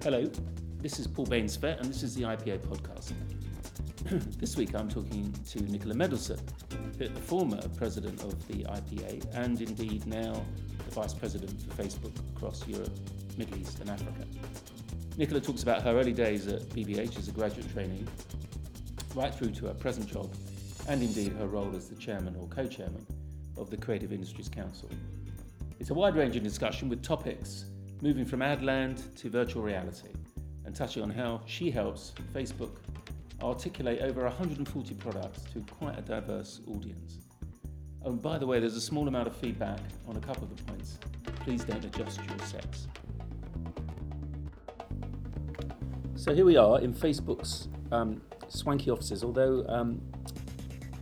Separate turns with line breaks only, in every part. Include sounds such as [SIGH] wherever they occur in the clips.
Hello, this is Paul Bainsfair, and this is the IPA podcast. [CLEARS THROAT] this week I'm talking to Nicola Mendelsohn, the former president of the IPA and indeed now the vice president for Facebook across Europe, Middle East, and Africa. Nicola talks about her early days at BBH as a graduate trainee, right through to her present job, and indeed her role as the chairman or co chairman of the Creative Industries Council. It's a wide ranging discussion with topics moving from ad land to virtual reality and touching on how she helps Facebook articulate over 140 products to quite a diverse audience. Oh, and by the way, there's a small amount of feedback on a couple of the points. Please don't adjust your sex. So here we are in Facebook's um, swanky offices, although um,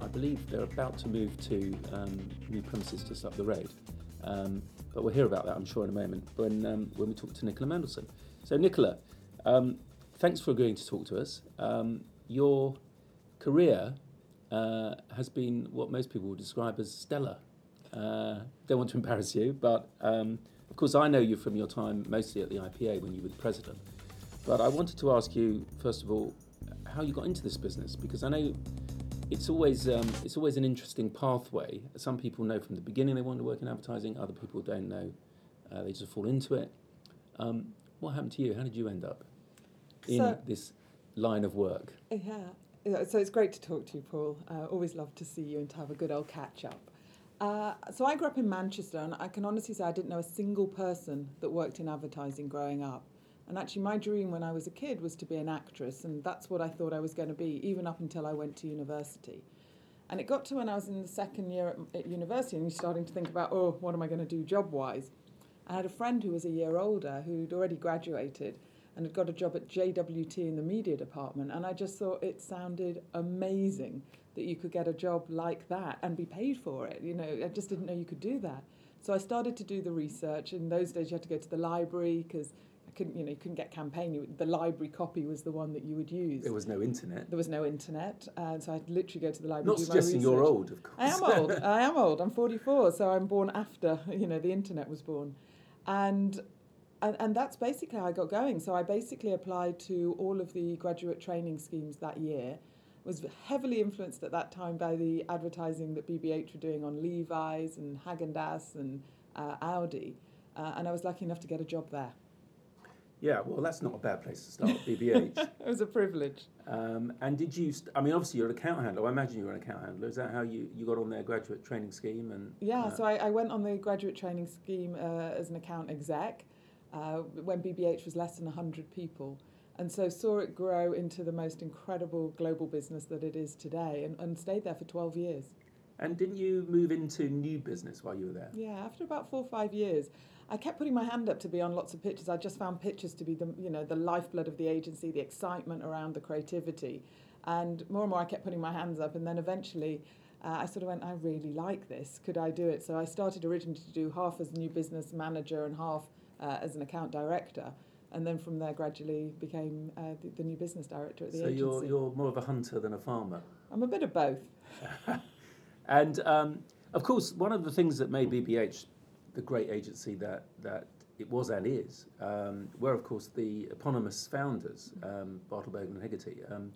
I believe they're about to move to um, new premises just up the road. But we'll hear about that, I'm sure, in a moment when, um, when we talk to Nicola Mendelsohn. So, Nicola, um, thanks for agreeing to talk to us. Um, your career uh, has been what most people would describe as stellar. Uh, don't want to embarrass you, but um, of course, I know you from your time mostly at the IPA when you were the president. But I wanted to ask you, first of all, how you got into this business because I know it's always um, it's always an interesting pathway. Some people know from the beginning they want to work in advertising. Other people don't know; uh, they just fall into it. Um, what happened to you? How did you end up in
So-
this line of work?
Yeah. Yeah, So it's great to talk to you, Paul. Uh, always love to see you and to have a good old catch up. Uh, so I grew up in Manchester, and I can honestly say I didn't know a single person that worked in advertising growing up. And actually, my dream when I was a kid was to be an actress, and that's what I thought I was going to be, even up until I went to university. And it got to when I was in the second year at, at university, and you're starting to think about, oh, what am I going to do job wise? I had a friend who was a year older who'd already graduated and had got a job at JWT in the media department. And I just thought it sounded amazing that you could get a job like that and be paid for it. You know, I just didn't know you could do that. So I started to do the research. In those days, you had to go to the library because couldn't, you know, you couldn't get campaign. You, the library copy was the one that you would use.
There was no internet.
There was no internet, and so I'd literally go to the library.
Not suggesting you're old, of course.
I am old. [LAUGHS] I am old. I'm 44, so I'm born after you know the internet was born, and and, and that's basically how I got going. So I basically applied to all of the graduate training schemes that year. Was heavily influenced at that time by the advertising that BBH were doing on Levi's and Haagen Dazs and uh, Audi, uh, and I was lucky enough to get a job there.
Yeah, well, that's not a bad place to start, BBH. [LAUGHS]
It was a privilege.
um, and did you? St- I mean, obviously, you're an account handler. I imagine you were an account handler. Is that how you, you got on their graduate training scheme? And
Yeah,
uh,
so I, I went on the graduate training scheme uh, as an account exec uh, when BBH was less than 100 people. And so saw it grow into the most incredible global business that it is today and, and stayed there for 12 years.
and didn't you move into new business while you were there?
Yeah, after about four or five years, I kept putting my hand up to be on lots of pitches. I just found pitches to be the you know the lifeblood of the agency, the excitement around the creativity, and more and more I kept putting my hands up. And then eventually, uh, I sort of went, I really like this. Could I do it? So I started originally to do half as a new business manager and half uh, as an account director. And then from there, gradually became uh, the, the new business director at the
So
agency.
So you're you're more of a hunter than a farmer.
I'm a bit of both. [LAUGHS]
And um, of course, one of the things that made BBH the great agency that that it was and is um, were, of course, the eponymous founders, um, Bartle Bogle and Hegarty. Um,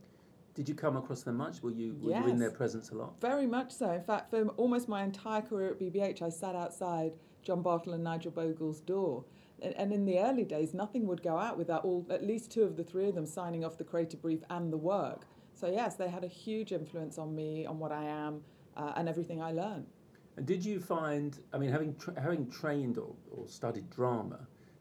did you come across them much? Were you were you in their presence a lot?
Very much so. In fact, for almost my entire career at BBH, I sat outside John Bartle and Nigel Bogle's door. And, and in the early days, nothing would go out without all, at least two of the three of them signing off the creative brief and the work. So, yes, they had a huge influence on me, on what I am, uh, and everything I learned.
And did you find? I mean, having tra- having trained or, or studied drama,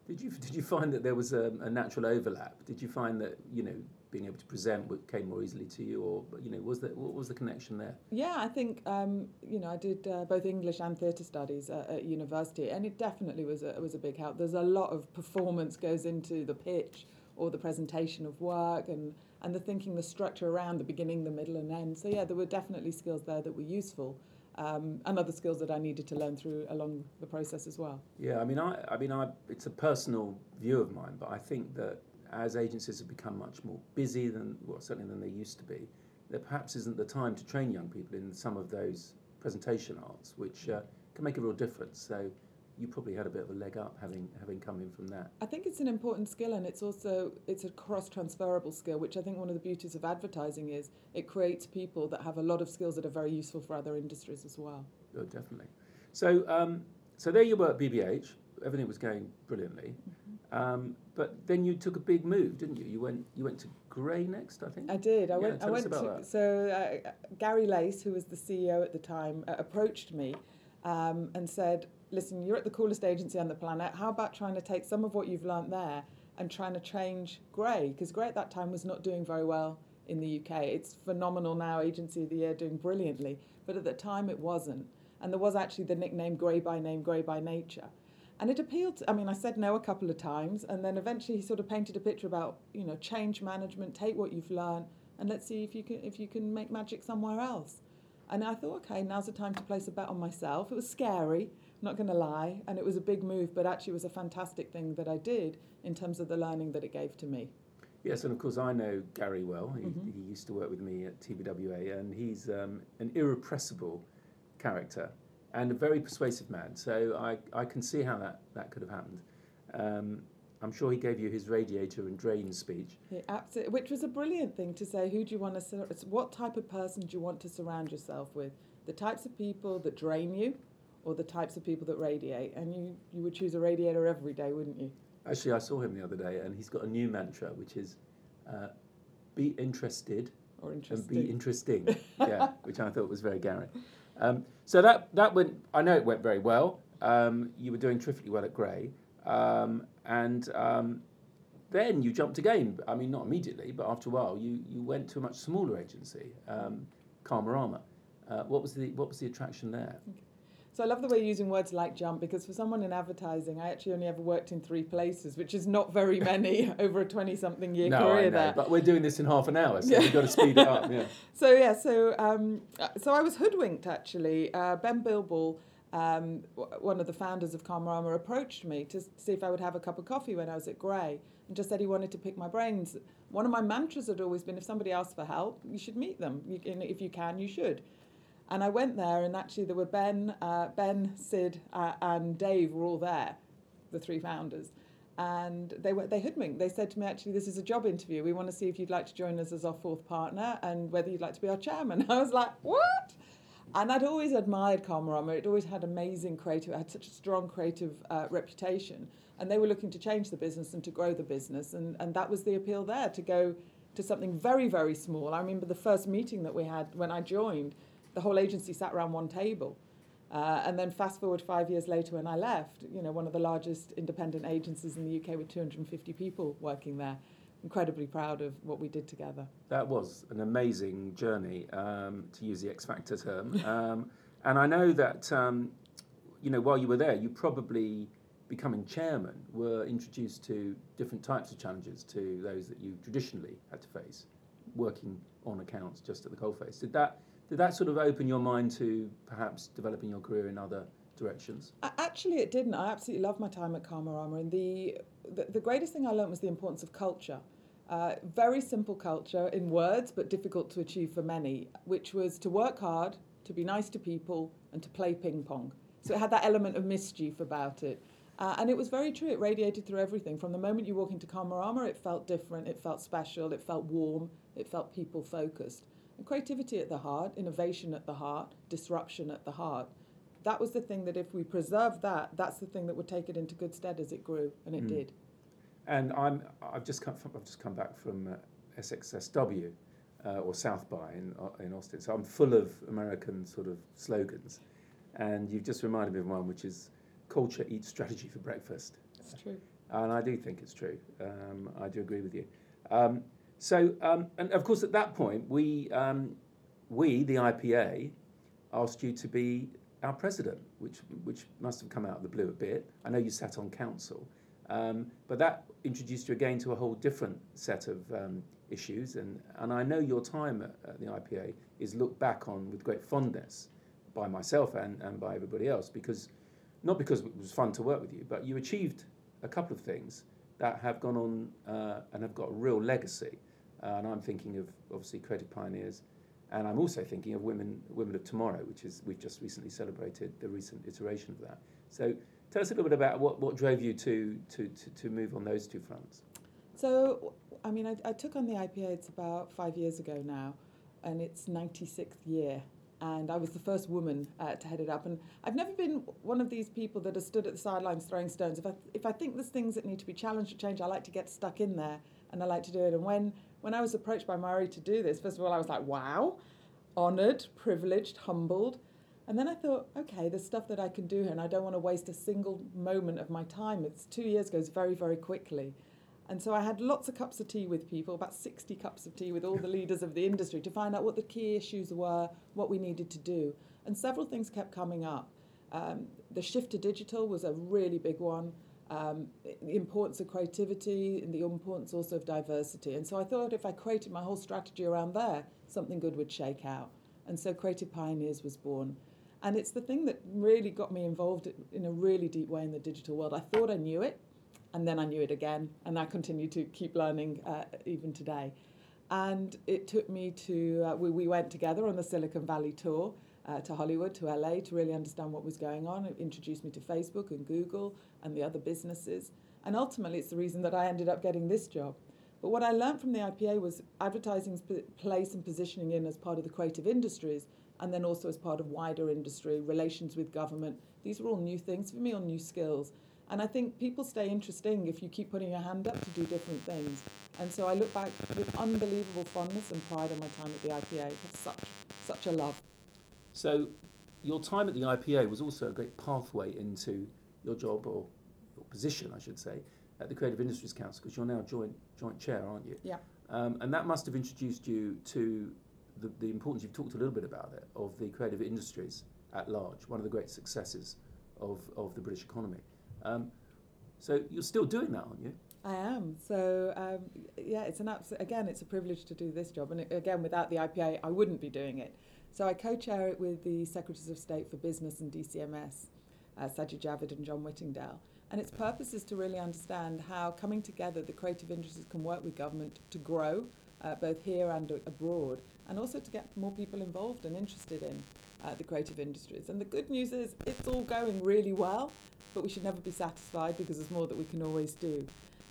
did you [LAUGHS] did you find that there was a, a natural overlap? Did you find that you know being able to present came more easily to you, or you know was there what was the connection there?
Yeah, I think um, you know I did uh, both English and theatre studies at, at university, and it definitely was a, was a big help. There's a lot of performance goes into the pitch or the presentation of work, and and the thinking, the structure around the beginning, the middle, and end. So yeah, there were definitely skills there that were useful, um, and other skills that I needed to learn through along the process as well.
Yeah, I mean, I, I mean, I, it's a personal view of mine, but I think that as agencies have become much more busy than, well, certainly than they used to be, there perhaps isn't the time to train young people in some of those presentation arts, which uh, can make a real difference. So, you probably had a bit of a leg up having having come in from that.
I think it's an important skill, and it's also it's a cross transferable skill, which I think one of the beauties of advertising is it creates people that have a lot of skills that are very useful for other industries as well.
Oh, definitely. So um, so there you were at BBH. Everything was going brilliantly.
Mm-hmm.
Um, but then you took a big move, didn't you? You went you went to Grey next, I think.
I did. I
Yeah,
went. I went to.
that.
So uh, Gary Lace, who was the CEO at the time, uh, approached me um, and said, "Listen, you're at the coolest agency on the planet. How about trying to take some of what you've learnt there and trying to change Grey? Because Grey at that time was not doing very well in the UK. It's phenomenal now, agency of the year, doing brilliantly. But at the time, it wasn't. And there was actually the nickname Grey by name, Grey by nature." And it appealed. To, I mean, I said no a couple of times, and then eventually he sort of painted a picture about, you know, change management, take what you've learned, and let's see if you can if you can make magic somewhere else. And I thought, okay, now's the time to place a bet on myself. It was scary, not going to lie, and it was a big move, but actually it was a fantastic thing that I did in terms of the learning that it gave to me.
Yes, and of course I know Gary well. He,
Mhm.
he used to work with me at TBWA, and he's um, an irrepressible character and a very persuasive man. So I, I can see how that, that could have happened. Um, I'm sure he gave you his radiator and drain speech.
Absolutely, which was a brilliant thing to say. Who do you want to? sur- What type of person do you want to surround yourself with? The types of people that drain you, or the types of people that radiate? And you, you would choose a radiator every day, wouldn't you?
Actually, I saw him the other day, and he's got a new mantra, which is uh, be interested
Or interesting.
and be interesting. [LAUGHS] yeah, which I thought was very Gary. Um, so that that went. I know it went very well. Um, you were doing terrifically well at Grey, um, and um, then you jumped again. I mean, not immediately, but after a while, you you went to a much smaller agency, um, Karmarama. Uh, what was the what was the attraction there?
So I love the way you're using words like jump because for someone in advertising, I actually only ever worked in three places, which is not very [LAUGHS] many over a 20 something year
no, I
career
know,
there.
but we're doing this in half an hour, so
Yeah.
we've got to speed it up. [LAUGHS] Yeah.
So yeah, so um, uh, so I was hoodwinked actually. Uh, ben Bilboul, um, w- one of the founders of Karmarama, approached me to see if I would have a cup of coffee when I was at Grey, and just said he wanted to pick my brains. One of my mantras had always been: if somebody asks for help, you should meet them. You, if you can, you should. And I went there, and actually there were Ben, uh, Ben, Sid, uh, and Dave were all there, the three founders. And they were they hoodwinked. They said to me, actually, this is a job interview. We want to see if you'd like to join us as our fourth partner and whether you'd like to be our chairman. [LAUGHS] I was like, what? And I'd always admired Karmarama. It always had amazing creative, had such a strong creative uh, reputation. And they were looking to change the business and to grow the business. And, and that was the appeal there, to go to something very, very small. I remember the first meeting that we had when I joined, the whole agency sat around one table. Uh, and then fast forward five years later when I left, you know, one of the largest independent agencies in the UK with 250 people working there. Incredibly proud of what we did together.
That was an amazing journey, um, to use the X Factor term. [LAUGHS] Um, and I know that, um, you know, while you were there, you probably, becoming chairman, were introduced to different types of challenges to those that you traditionally had to face, working on accounts just at the coalface. Did that, did that sort of open your mind to perhaps developing your career in other directions?
Actually, it didn't. I absolutely loved my time at Karmarama, and the, the the greatest thing I learned was the importance of culture. Uh, very simple culture in words, but difficult to achieve for many, which was to work hard, to be nice to people, and to play ping pong. So it had that element of mischief about it. Uh, and it was very true. It radiated through everything. From the moment you walk into Karmarama, it felt different, it felt special, it felt warm, it felt people focused. And creativity at the heart, innovation at the heart, disruption at the heart. That was the thing that if we preserved that, that's the thing that would take it into good stead as it grew, and it
Mm.
did.
And I'm, I've just come from, I've just come back from uh, SXSW uh, or South by in, uh, in Austin. So I'm full of American sort of slogans. And you've just reminded me of one, which is culture eats strategy for breakfast.
It's true.
And I do think it's true. Um, I do agree with you. Um, so, um, and of course, at that point, we, um, we, the IPA, asked you to be our president, which, which must have come out of the blue a bit. I know you sat on council, um, but that introduced you again to a whole different set of um, issues. And, and I know your time at, at the IPA is looked back on with great fondness by myself and, and by everybody else because not because it was fun to work with you, but you achieved a couple of things that have gone on uh, and have got a real legacy. Uh, and I'm thinking of obviously Creative Pioneers, and I'm also thinking of Women Women of Tomorrow, which is we've just recently celebrated the recent iteration of that. So tell us a little bit about what, what drove you to, to, to, to move on those two fronts.
So, I mean, I, I took on the IPA, it's about five years ago now, and it's 96th year. And I was the first woman uh, to head it up. And I've never been one of these people that has stood at the sidelines throwing stones. If I, if I think there's things that need to be challenged or changed, I like to get stuck in there and I like to do it. And when, when I was approached by Murray to do this, first of all, I was like, wow, honoured, privileged, humbled. And then I thought, okay, there's stuff that I can do here, and I don't want to waste a single moment of my time. It's two years goes very, very quickly. And so I had lots of cups of tea with people, about 60 cups of tea with all the leaders of the industry to find out what the key issues were, what we needed to do. And several things kept coming up. Um, the shift to digital was a really big one. Um, the importance of creativity and the importance also of diversity. And so I thought if I created my whole strategy around there, something good would shake out. And so Creative Pioneers was born. And it's the thing that really got me involved in a really deep way in the digital world. I thought I knew it, and then I knew it again, and I continue to keep learning uh, even today. And it took me to, uh, we, we went together on the Silicon Valley tour uh, to Hollywood, to LA, to really understand what was going on. It introduced me to Facebook and Google and the other businesses. And ultimately, it's the reason that I ended up getting this job. But what I learned from the IPA was advertising's place and positioning in as part of the creative industries, and then also as part of wider industry, relations with government. These were all new things for me, all new skills. And I think people stay interesting if you keep putting your hand up to do different things. And so I look back with unbelievable fondness and pride on my time at the IPA. Such, such a love.
So your time at the IPA was also a great pathway into your job or your position, I should say, at the Creative Industries Council, because you're now joint joint chair, aren't you?
Yeah.
Um, and that must have introduced you to the, the importance. You've talked a little bit about it of the creative industries at large. One of the great successes of of the British economy. Um, so you're still doing that, aren't you?
I am. So um, yeah, it's an absolute, again, it's a privilege to do this job. And again, without the IPA, I wouldn't be doing it. So I co-chair it with the Secretaries of State for Business and DCMS, uh, Sajid Javid and John Whittingdale. And its purpose is to really understand how coming together the creative industries can work with government to grow, uh, both here and abroad, and also to get more people involved and interested in uh, the creative industries. And the good news is it's all going really well but we should never be satisfied because there's more that we can always do.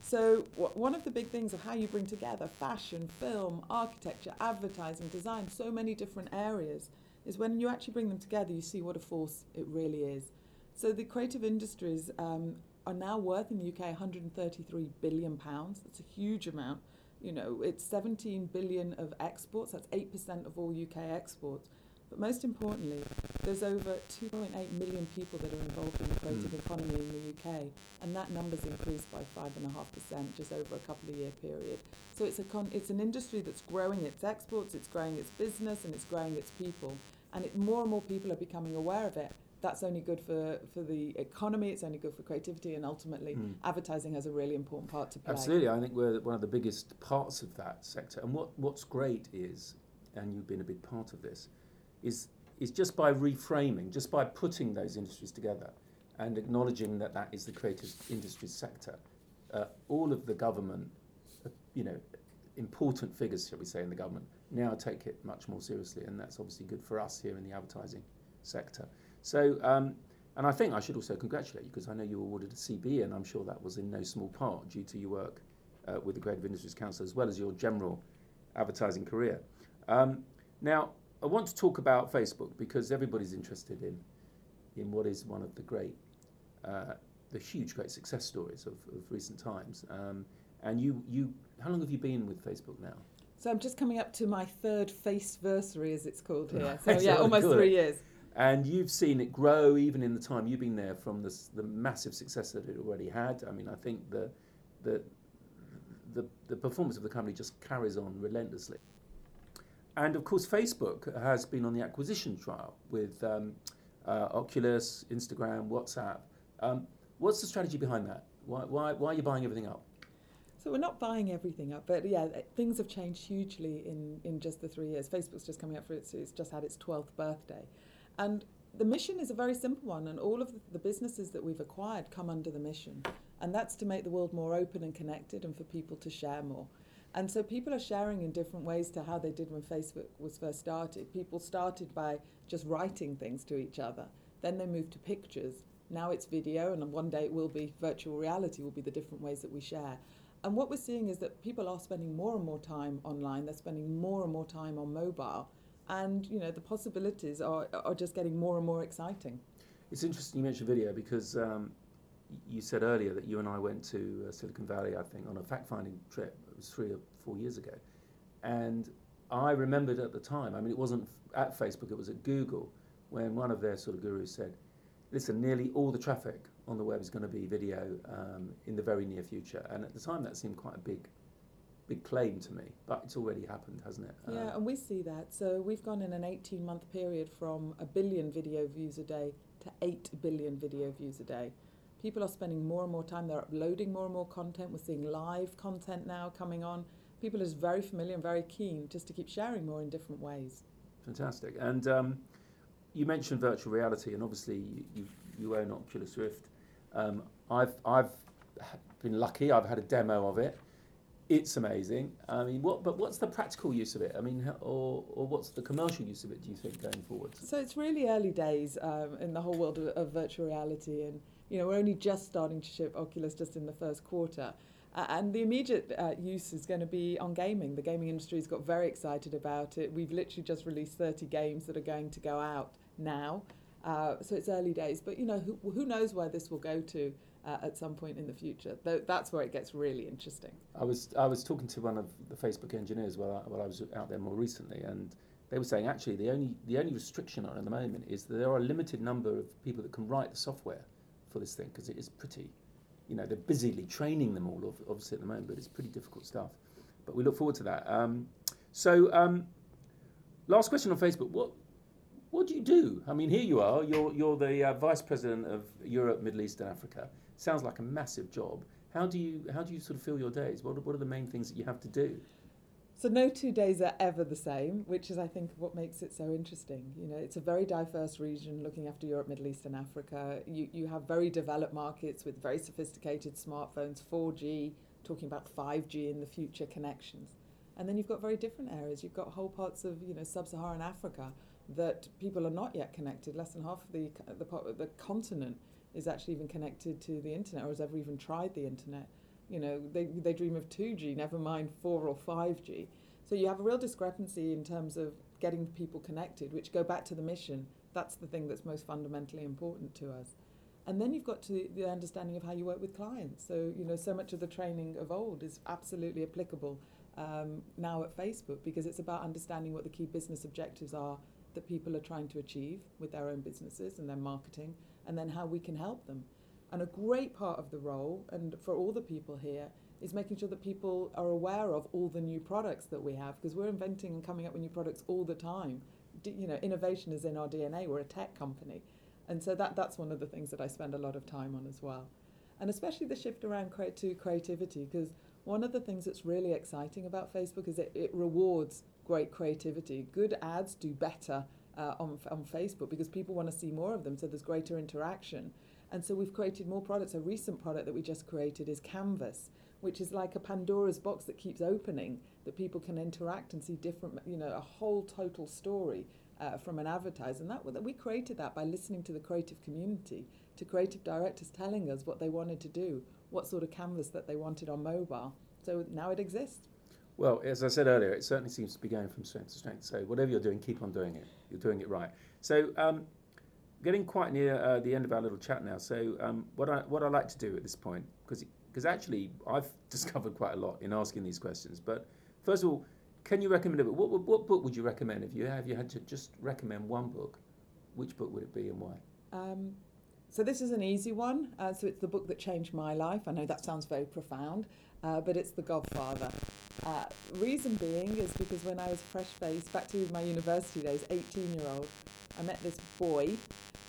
So, w- one of the big things of how you bring together fashion, film, architecture, advertising, design, so many different areas, is when you actually bring them together, you see what a force it really is. So, the creative industries um, are now worth in the UK 133 billion pounds. That's a huge amount. You know, it's 17 billion of exports. That's 8% of all UK exports. But most importantly, there's over 2.8 million people that are involved in the creative mm. economy in the UK, and that number's increased by 5.5% just over a couple of year period. So it's, a con- it's an industry that's growing its exports, it's growing its business, and it's growing its people. And it, more and more people are becoming aware of it. That's only good for, for the economy, it's only good for creativity, and ultimately, mm. advertising has a really important part to play.
Absolutely, I think we're one of the biggest parts of that sector. And what, what's great is, and you've been a big part of this, is, is just by reframing, just by putting those industries together and acknowledging that that is the creative industries sector, uh, all of the government, uh, you know, important figures, shall we say, in the government now take it much more seriously, and that's obviously good for us here in the advertising sector. So, um, and I think I should also congratulate you because I know you were awarded a CB, and I'm sure that was in no small part due to your work uh, with the Creative Industries Council as well as your general advertising career. Um, now, I want to talk about Facebook because everybody's interested in in what is one of the great, uh, the huge great success stories of, of recent times. Um, and you, you, how long have you been with Facebook now?
So I'm just coming up to my third faceversary, as it's called here. [LAUGHS] So yeah, almost three years.
And you've seen it grow even in the time you've been there from the, the massive success that it already had. I mean, I think the, the, the, the performance of the company just carries on relentlessly. And of course, Facebook has been on the acquisition trial with um, uh, Oculus, Instagram, WhatsApp. Um, what's the strategy behind that? Why, why, why are you buying everything up?
So we're not buying everything up, but yeah, things have changed hugely in, in just the three years. Facebook's just coming up for its, it's just had its 12th birthday. And the mission is a very simple one, and all of the businesses that we've acquired come under the mission. And that's to make the world more open and connected and for people to share more. And so people are sharing in different ways to how they did when Facebook was first started. People started by just writing things to each other. Then they moved to pictures. Now it's video, and one day it will be virtual reality, will be the different ways that we share. And what we're seeing is that people are spending more and more time online, they're spending more and more time on mobile, and you know the possibilities are, are just getting more and more exciting.
It's interesting you mentioned video because um, you said earlier that you and I went to uh, Silicon Valley, I think, on a fact finding trip. Was three or four years ago. And I remembered at the time, I mean, it wasn't at Facebook, it was at Google, when one of their sort of gurus said, listen, nearly all the traffic on the web is going to be video um, in the very near future. And at the time, that seemed quite a big, big claim to me. But it's already happened, hasn't it?
Yeah, uh, and we see that. So we've gone in an 18 month period from a billion video views a day to 8 billion video views a day. People are spending more and more time, they're uploading more and more content. We're seeing live content now coming on. People are just very familiar and very keen just to keep sharing more in different ways.
Fantastic. And um, you mentioned virtual reality, and obviously you, you own Oculus Rift. Um, I've, I've been lucky, I've had a demo of it. It's amazing. I mean, what, but what's the practical use of it? I mean, or, or what's the commercial use of it, do you think, going forward?
So it's really early days um, in the whole world of, of virtual reality. And you know, we're only just starting to ship Oculus just in the first quarter. Uh, and the immediate uh, use is going to be on gaming. The gaming industry has got very excited about it. We've literally just released 30 games that are going to go out now. Uh, so it's early days, but you know who, who knows where this will go to uh, at some point in the future. Th- that's where it gets really interesting.
I was I was talking to one of the Facebook engineers while I, while I was out there more recently, and they were saying actually the only the only restriction on at the moment is that there are a limited number of people that can write the software for this thing because it is pretty, you know, they're busily training them all, obviously, at the moment, but it's pretty difficult stuff. But we look forward to that. Um, so, um, last question on Facebook. What what do you do? I mean, here you are. You're you're the uh, vice president of Europe, Middle East, and Africa. Sounds like a massive job. How do you how do you sort of fill your days? What what are the main things that you have to do?
So no two days are ever the same, which is I think what makes it so interesting. You know, it's a very diverse region looking after Europe, Middle East and Africa. You you have very developed markets with very sophisticated smartphones, 4G, talking about 5G in the future connections. And then you've got very different areas. You've got whole parts of, you know, sub-Saharan Africa that people are not yet connected. Less than half of the the, the continent is actually even connected to the internet or has ever even tried the internet you know, they, they dream of 2G, never mind 4 or 5G. So you have a real discrepancy in terms of getting people connected, which go back to the mission. That's the thing that's most fundamentally important to us. And then you've got to the understanding of how you work with clients. So, you know, so much of the training of old is absolutely applicable um, now at Facebook because it's about understanding what the key business objectives are that people are trying to achieve with their own businesses and their marketing, and then how we can help them. And a great part of the role, and for all the people here, is making sure that people are aware of all the new products that we have because we're inventing and coming up with new products all the time. D- you know, innovation is in our DNA. We're a tech company. And so that, that's one of the things that I spend a lot of time on as well. And especially the shift around create to creativity because one of the things that's really exciting about Facebook is it, it rewards great creativity. Good ads do better uh, on, on Facebook because people want to see more of them, so there's greater interaction. And so we've created more products. A recent product that we just created is Canvas, which is like a Pandora's box that keeps opening, that people can interact and see different, you know, a whole total story uh, from an advertiser. And that, that we created that by listening to the creative community, to creative directors telling us what they wanted to do, what sort of canvas that they wanted on mobile. So now it exists.
Well, as I said earlier, it certainly seems to be going from strength to strength. So whatever you're doing, keep on doing it. You're doing it right. So um, getting quite near uh, the end of our little chat now. So um, what I what I like to do at this point, because because actually I've [LAUGHS] discovered quite a lot in asking these questions. But first of all, can you recommend a book? What, what book would you recommend if you have you had to just recommend one book? Which book would it be and why? Um,
so this is an easy one. Uh, so it's the book that changed my life. I know that sounds very profound, uh, but it's The Godfather. Uh, reason being is because when I was fresh faced, back to my university days, 18 year old, I met this boy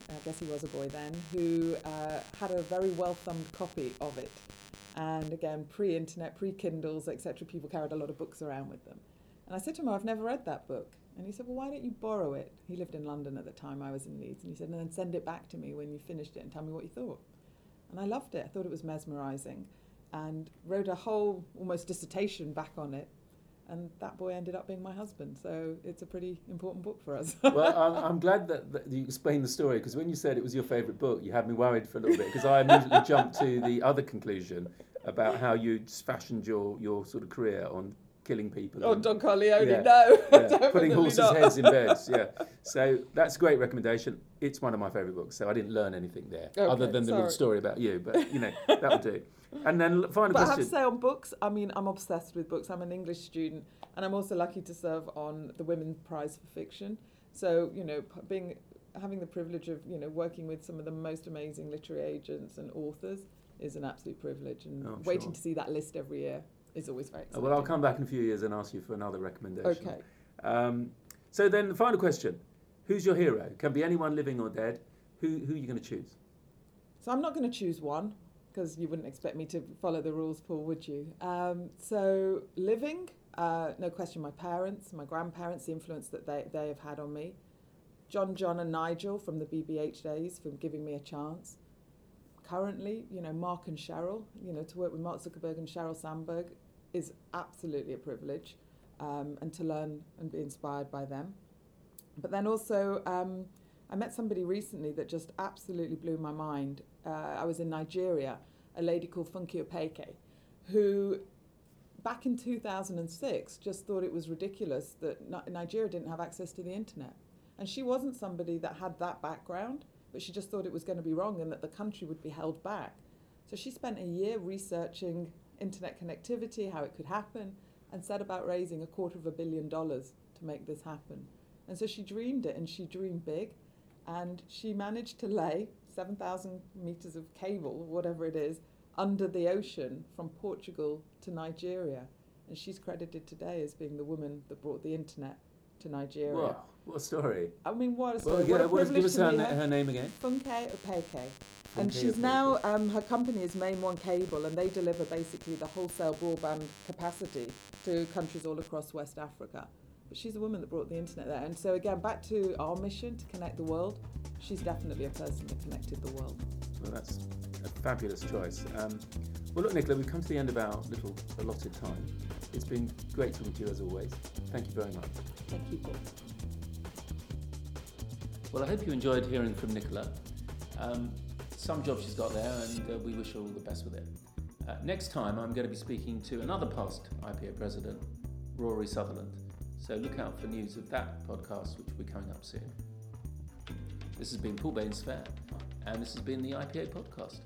I guess he was a boy then, who uh, had a very well thumbed copy of it. And again, pre internet, pre Kindles, etc., people carried a lot of books around with them. And I said to him, I've never read that book. And he said, Well, why don't you borrow it? He lived in London at the time, I was in Leeds. And he said, And then send it back to me when you finished it and tell me what you thought. And I loved it. I thought it was mesmerizing and wrote a whole almost dissertation back on it. And that boy ended up being my husband. So it's a pretty important book for us.
well, I'm, I'm [LAUGHS] glad that, that you explained the story because when you said it was your favourite book, you had me worried for a little bit because I immediately jumped to the other conclusion about how you fashioned your, your sort of career on killing people.
Oh,
and-
Don Corleone,
Yeah,
no. [LAUGHS]
yeah, putting horses'
not.
heads in beds. Yeah, so that's a great recommendation. It's one of my favourite books, so I didn't learn anything there other than the little story about you. But you know that will do. [LAUGHS] And then final
But I have to say, on books, I mean, I'm obsessed with books. I'm an English student, and I'm also lucky to serve on the Women's Prize for Fiction. So, you know, being having the privilege of you know working with some of the most amazing literary agents and authors is an absolute privilege, and
Oh,
waiting
sure.
to see that list every year is always very
Uh,
exciting.
well, I'll come back in a few years and ask you for another recommendation.
Okay.
Um, so then the final question: Who's your hero? Can be anyone living or dead. Who who are you going to choose?
So I'm not going to choose one because you wouldn't expect me to follow the rules, Paul, would you? Um, so living, uh, no question, my parents, my grandparents, the influence that they, they have had on me. John, John, and Nigel from the BBH days for giving me a chance. Currently, you know, Mark and Sheryl, you know, to work with Mark Zuckerberg and Sheryl Sandberg is absolutely a privilege, um, and to learn and be inspired by them. But then also, um, I met somebody recently that just absolutely blew my mind. Uh, I was in Nigeria, a lady called Funke Opeke, who back in 2006 just thought it was ridiculous that Nigeria didn't have access to the internet. And she wasn't somebody that had that background, but she just thought it was going to be wrong and that the country would be held back. So she spent a year researching internet connectivity, how it could happen, and set about raising a quarter of a billion dollars to make this happen. And so she dreamed it and she dreamed big and she managed to lay 7,000 meters of cable, whatever it is, under the ocean from Portugal to Nigeria. And she's credited today as being the woman that brought the internet to Nigeria.
Whoa, what story!
I mean, what a
Well,
story.
yeah,
what a
what is-
privilege
give us her, na-
her
name again.
Funke Opeke. And she's now, um, her company is MainOne Cable, and they deliver basically the wholesale broadband capacity to countries all across West Africa. But she's a woman that brought the internet there. And so, again, back to our mission to connect the world, she's definitely a person that connected the world.
Well, that's a fabulous choice. Um, well, look, Nicola, we've come to the end of our little allotted time. It's been great talking to you as always. Thank you very much.
Thank you, Paul.
Well, I hope you enjoyed hearing from Nicola. Um, some job she's got there, and uh, we wish her all the best with it. Uh, next time, I'm going to be speaking to another past IPA president, Rory Sutherland. So look out for news of that podcast, which will be coming up soon. This has been Paul Bainsfair, and this has been the IPA podcast.